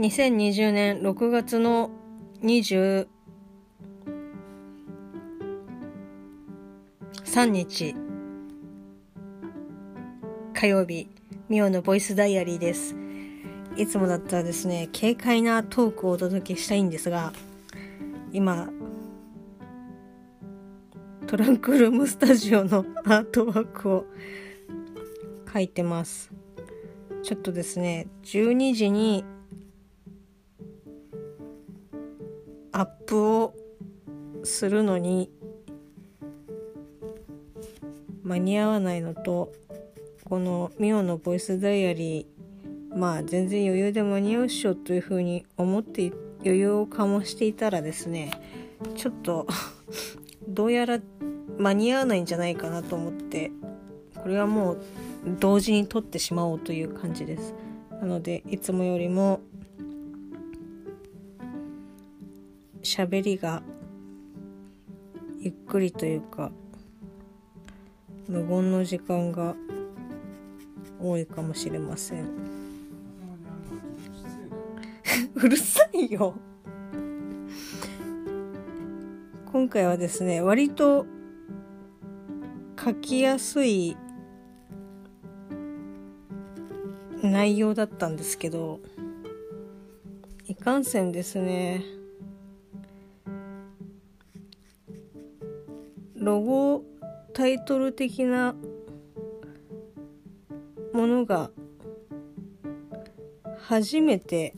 2020年6月の23日火曜日ミオのボイスダイアリーです。いつもだったらですね軽快なトークをお届けしたいんですが今トランクルームスタジオのアートワークを書いてます。ちょっとですね12時にアップをするのに間に合わないのとこのミオのボイスダイアリーまあ全然余裕で間に合うっしょというふうに思って余裕を醸していたらですねちょっと どうやら間に合わないんじゃないかなと思ってこれはもう同時に撮ってしまおうという感じです。なのでいつもよりも喋りがゆっくりというか無言の時間が多いかもしれません。うるさいよ。今回はですね割と書きやすい内容だったんですけどいかんせんですねロゴタイトル的なものが初めて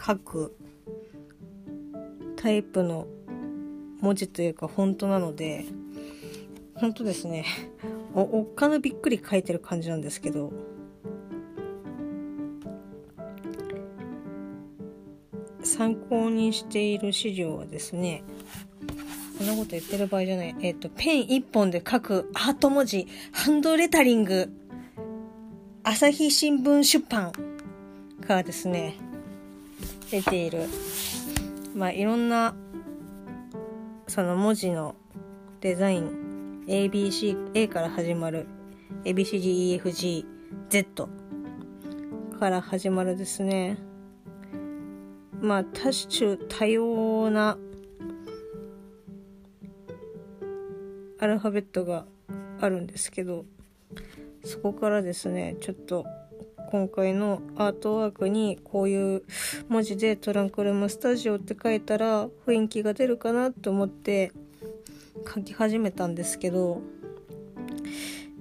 書くタイプの文字というかフォントなので本当ですね。おっかなびっくり書いてる感じなんですけど。参考にしている資料はですねんなこと言ってる場合じゃない。えっ、とペン一本で書くハート文字ハンドレタリング。朝日新聞出版からですね出ている。まあいろんなその文字のデザイン ABC A から始まる ABCDEFGZ から始まるですね。まあ多種多様なアルファベットがあるんですけどそこからですねちょっと今回のアートワークにこういう文字でトランクルームスタジオって書いたら雰囲気が出るかなと思って書き始めたんですけど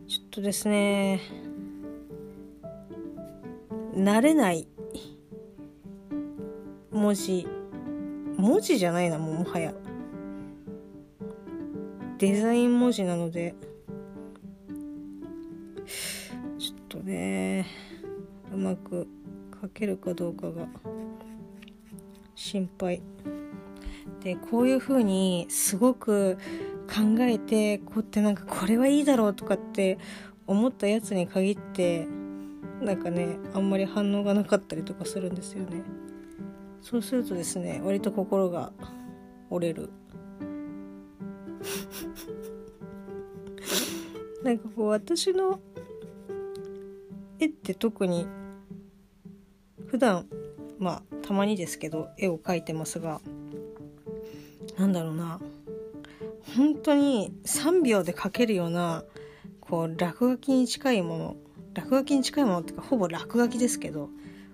ちょっとですね慣れない文字文字じゃないなもうもはや。デザイン文字なので。ちょっとねうまく書けるかどうかが心配。でこういう風にすごく考えてこうってなんかこれはいいだろうとかって思ったやつに限ってなんかねあんまり反応がなかったりとかするんですよね。そうするとですね割と心が折れる。なんかこう私の絵って特に普段まあたまにですけど絵を描いてますがなんだろうな。本当に3秒で描けるようなこう落書きに近いもの落書きに近いものっていうかほぼ落書きですけど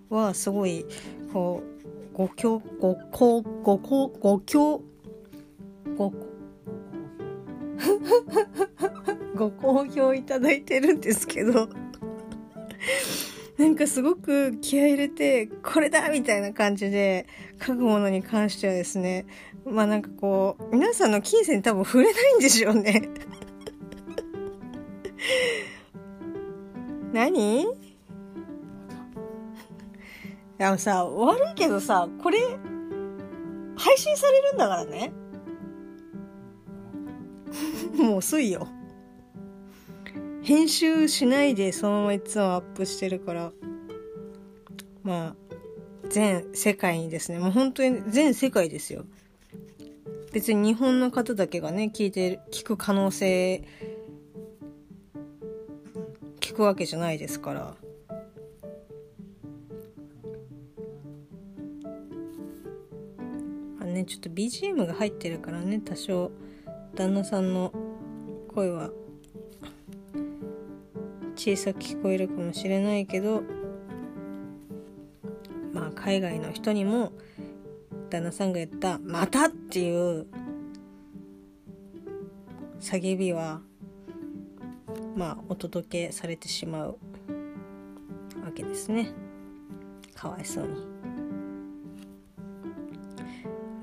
はすごいこうご協ごごごごご協ご ご好評いただいてるんですけど。なんかすごく気合入れてこれだみたいな感じで書くものに関してはですね。まあなんかこう皆さんの金銭に多分触れないんでしょうね。何？いやさ悪いけどさこれ配信されるんだからね。もう遅いよ。編集しないでそのままいつもアップしてるから。まあ全世界にですね。もう本当に全世界ですよ。別に日本の方だけがね聞いてる聞く可能性聞くわけじゃないですから。あねちょっと BGM が入ってるからね多少。旦那さんの声は小さく聞こえるかもしれないけどまあ海外の人にも旦那さんが言った「また!」っていう叫びはまあお届けされてしまうわけですねかわいそうに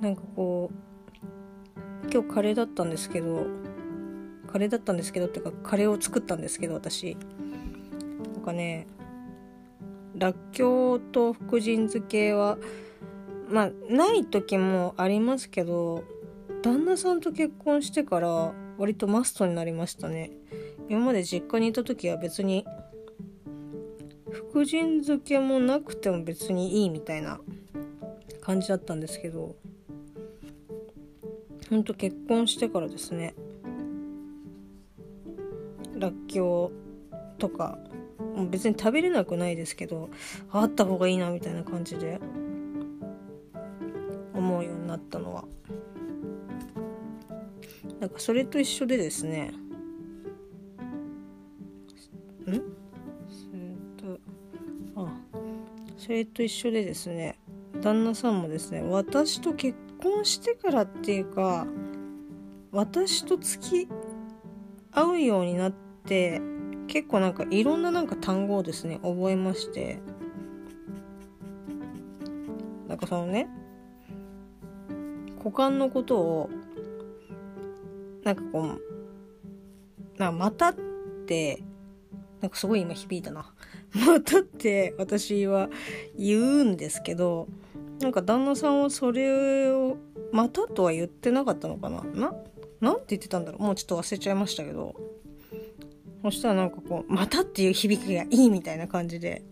なんかこう今日カレーだったんですけどカレーだったんですけどっていうかカレーを作ったんですけど私。なんかねらっきょうと福神漬けはまあない時もありますけど旦那さんと結婚してから割とマストになりましたね。今まで実家にいた時は別に福神漬けもなくても別にいいみたいな感じだったんですけどほんと結婚してからですね。らっきょうとか別に食べれなくないですけどあった方がいいなみたいな感じで思うようになったのは。なんかそれと一緒でですね。ん？それとあそれと一緒でですね。旦那さんもですね私と結してからっていうか私と付き合うようになって結構なんかいろんななんか単語をですね覚えまして。なんかそのね股間のことをなんかこうなまたってなんかすごい今響いたな。またって私は言うんですけどなんか旦那さんはそれをまたとは言ってなかったのかな？な？なんて言ってたんだろう？もうちょっと忘れちゃいましたけど。そしたらなんかこう、またっていう響きがいいみたいな感じで、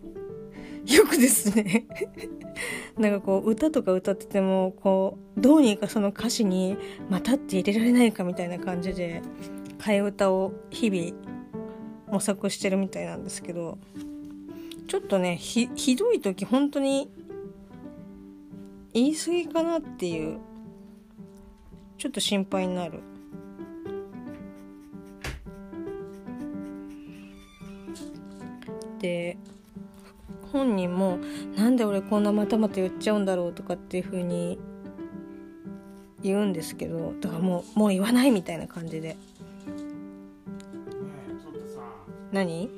よくですね。なんかこう、歌とか歌ってても、こう、どうにかその歌詞に、またって入れられないかみたいな感じで、替え歌を日々模索してるみたいなんですけど、ちょっとね、ひ、ひどい時本当に言い過ぎかなっていう、ちょっと心配になる。で本人もなんで俺こんなまたまた言っちゃうんだろうとかっていうふうに言うんですけどだからもうもう言わないみたいな感じで。何？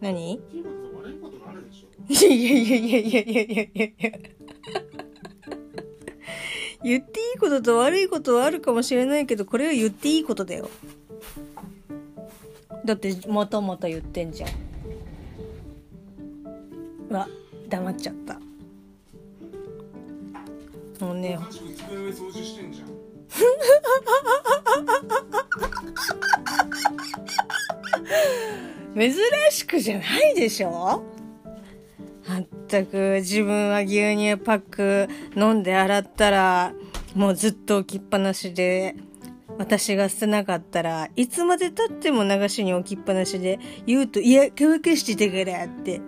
何？いやいやいやいやいやいやいや。言っていいことと悪いことはあるかもしれないけどこれは言っていいことだよ。だってまたまた言ってんじゃん。うわ黙っちゃった。もうね。珍しくじゃないでしょ？ったく自分は牛乳パック飲んで洗ったらもうずっと置きっぱなしで私が捨てなかったらいつまで経っても流しに置きっぱなしで言うといや乾かしてたからって。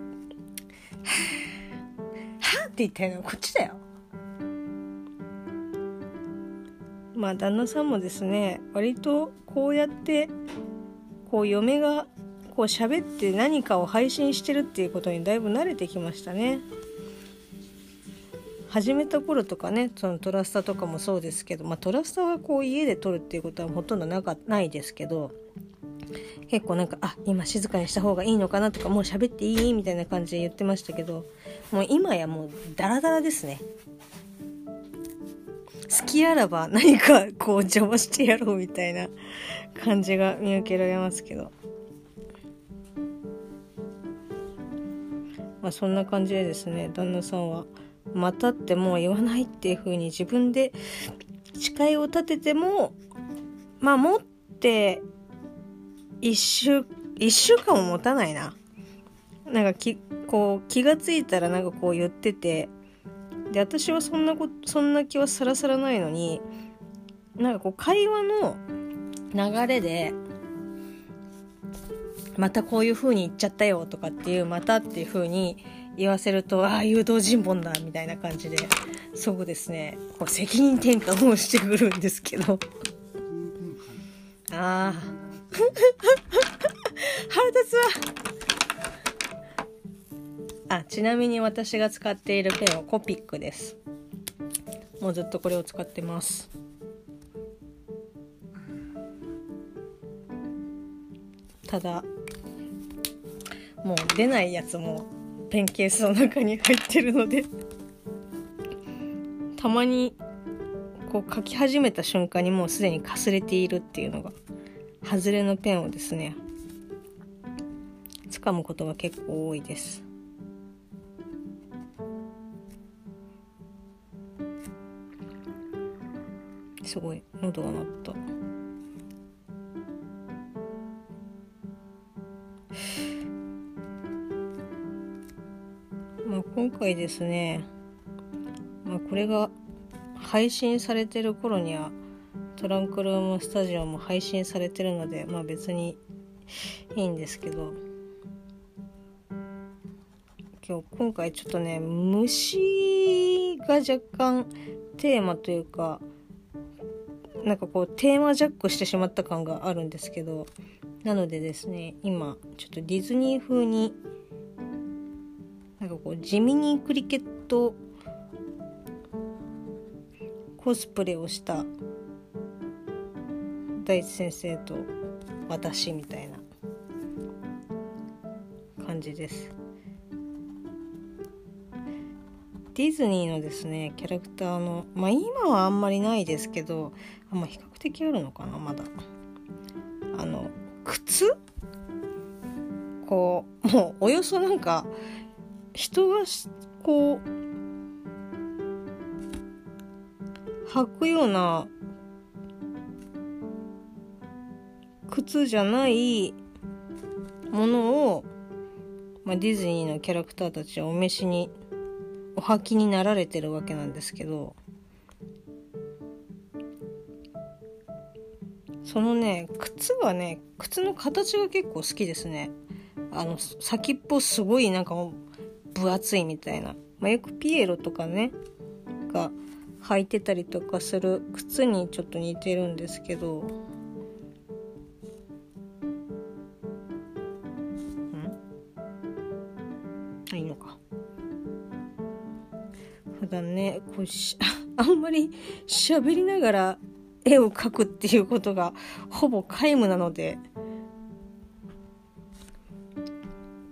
はぁって言ったのこっちだよ。まあ旦那さんもですね割とこうやってこう嫁がこう喋って何かを配信してるっていうことにだいぶ慣れてきましたね。始めた頃とかねそのトラスタとかもそうですけど、まあ、トラスタはこう家で撮るっていうことはほとんどなかないですけど結構なんかあ今静かにした方がいいのかなとかもう喋っていいみたいな感じで言ってましたけどもう今やもうダラダラですね好きあらば何かこう邪魔してやろうみたいな感じが見受けられますけどまあそんな感じでですね旦那さんはまたってもう言わないっていう風に自分で誓いを立ててもまあ持って一週一週間も持たないな。なんかきこう気がついたらなんかこう言っててで私はそんなことそんな気はさらさらないのになんかこう会話の流れでまたこういう風に言っちゃったよとかっていうまたっていう風に言わせるとああ誘導尋問だみたいな感じでそうですね。こう責任転換をしてくるんですけど。ああ 腹立つわ。あちなみに私が使っているペンはコピックです。もうずっとこれを使ってます。ただもう出ないやつもペンケースの中に入ってるので。たまにこう書き始めた瞬間にもうすでにかすれているっていうのが外れのペンをですね掴むことが結構多いです。すごい喉が鳴った。回ですね。まあこれが配信されてる頃にはトランクルームスタジオも配信されてるのでまあ別にいいんですけど。今日今回ちょっとね虫が若干テーマというかなんかこうテーマジャックしてしまった感があるんですけど。なのでですね今ちょっとディズニー風に地味にクリケットコスプレをした大地先生と私みたいな感じです。ディズニーのですねキャラクターのまあ今はあんまりないですけどあま比較的あるのかなまだ。あの靴？こうもうおよそなんか人がこう履くような靴じゃないものを、まあ、ディズニーのキャラクターたちはお召しにお履きになられてるわけなんですけどそのね靴がね靴の形が結構好きですね。あの先っぽすごいなんか分厚いみたいな、まあ、よくピエロとかねが履いてたりとかする靴にちょっと似てるんですけど。ん。いいのか。普段ねこうし あんまり喋りながら絵を描くっていうことがほぼ皆無なので。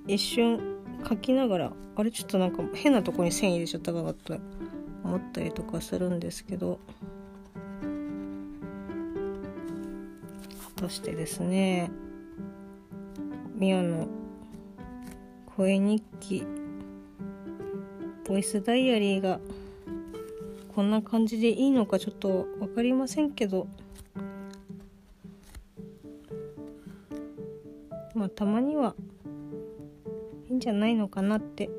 一瞬描きながらあれちょっとなんか変なとこに線入れちゃったかなって思ったりとかするんですけど果たしてですねミオの声日記ボイスダイアリーがこんな感じでいいのかちょっと分かりませんけどまあたまにはいんじゃないのかなって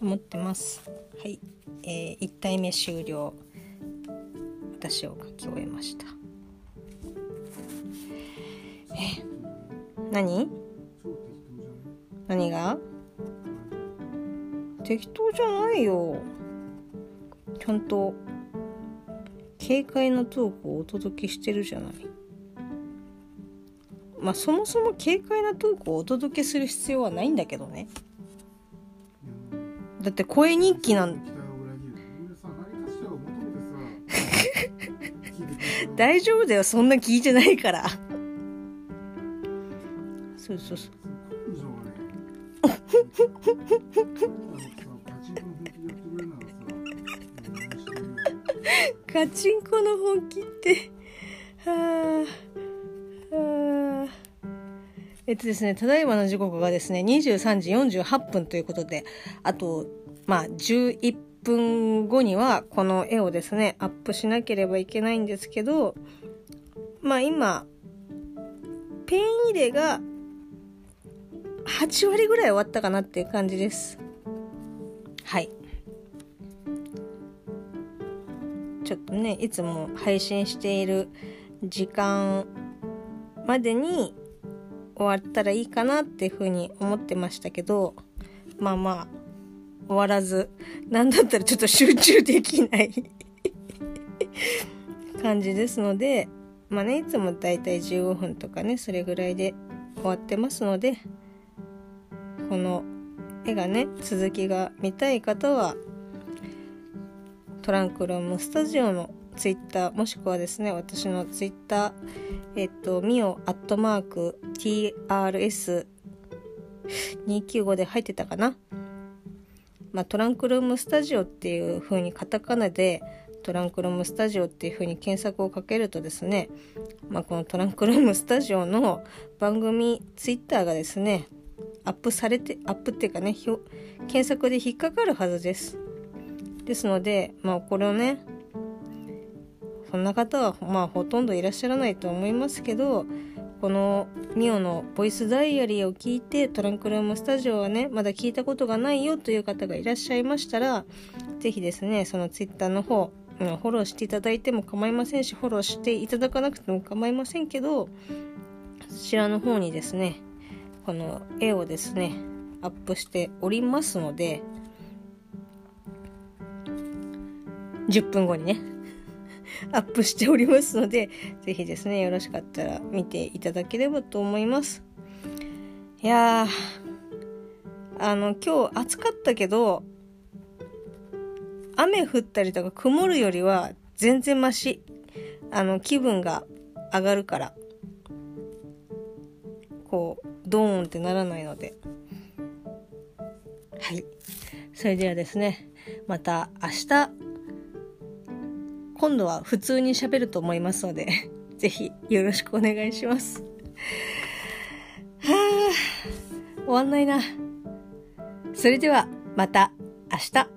思ってます。はい、えー、1体目終了。私を書き終えました。え何？何が？適当じゃないよ。ちゃんと軽快なトークをお届けしてるじゃない。まあそもそも軽快なトークをお届けする必要はないんだけどね。だって声日記なん 大丈夫だよ。そんな聞いてないから。そうそうそう。ガチンコの本気って。はあはあえっとですね、ただいまの時刻がですね、23時48分ということで、あと、まあ、11分後にはこの絵をですね、アップしなければいけないんですけど、まあ今、ペン入れが8割ぐらい終わったかなっていう感じです。はい。ちょっとね、いつも配信している時間までに終わったらいいかなっていうふうに思ってましたけどまあまあ終わらずなんだったらちょっと集中できない 感じですのでまあねいつもだいたい15分とかねそれぐらいで終わってますのでこの絵がね続きが見たい方はトランクルームスタジオのツイッターもしくはですね私のツイッターえっとミオアットマーク TRS295 で入ってたかな。まあ、トランクルームスタジオっていう風にカタカナでトランクルームスタジオっていう風に検索をかけるとですね、まあ、このトランクルームスタジオの番組ツイッターがですねアップされてアップっていうかね検索で引っかかるはずです。ですのでまあこれをねそんな方はまあほとんどいらっしゃらないと思いますけどこのミオのボイスダイアリーを聞いてトランクルームスタジオはねまだ聞いたことがないよという方がいらっしゃいましたら是非ですねそのツイッターの方フォローしていただいても構いませんしフォローしていただかなくても構いませんけどそちらの方にですねこの絵をですねアップしておりますので10分後にねアップしておりますので、ぜひですね、よろしかったら見ていただければと思います。いやー、あの、今日暑かったけど、雨降ったりとか曇るよりは全然マシ。あの、気分が上がるから。こう、ドーンってならないので。はい。それではですね、また明日今度は普通に喋ると思いますので、ぜひよろしくお願いします。はあ、終わんないな。それではまた明日。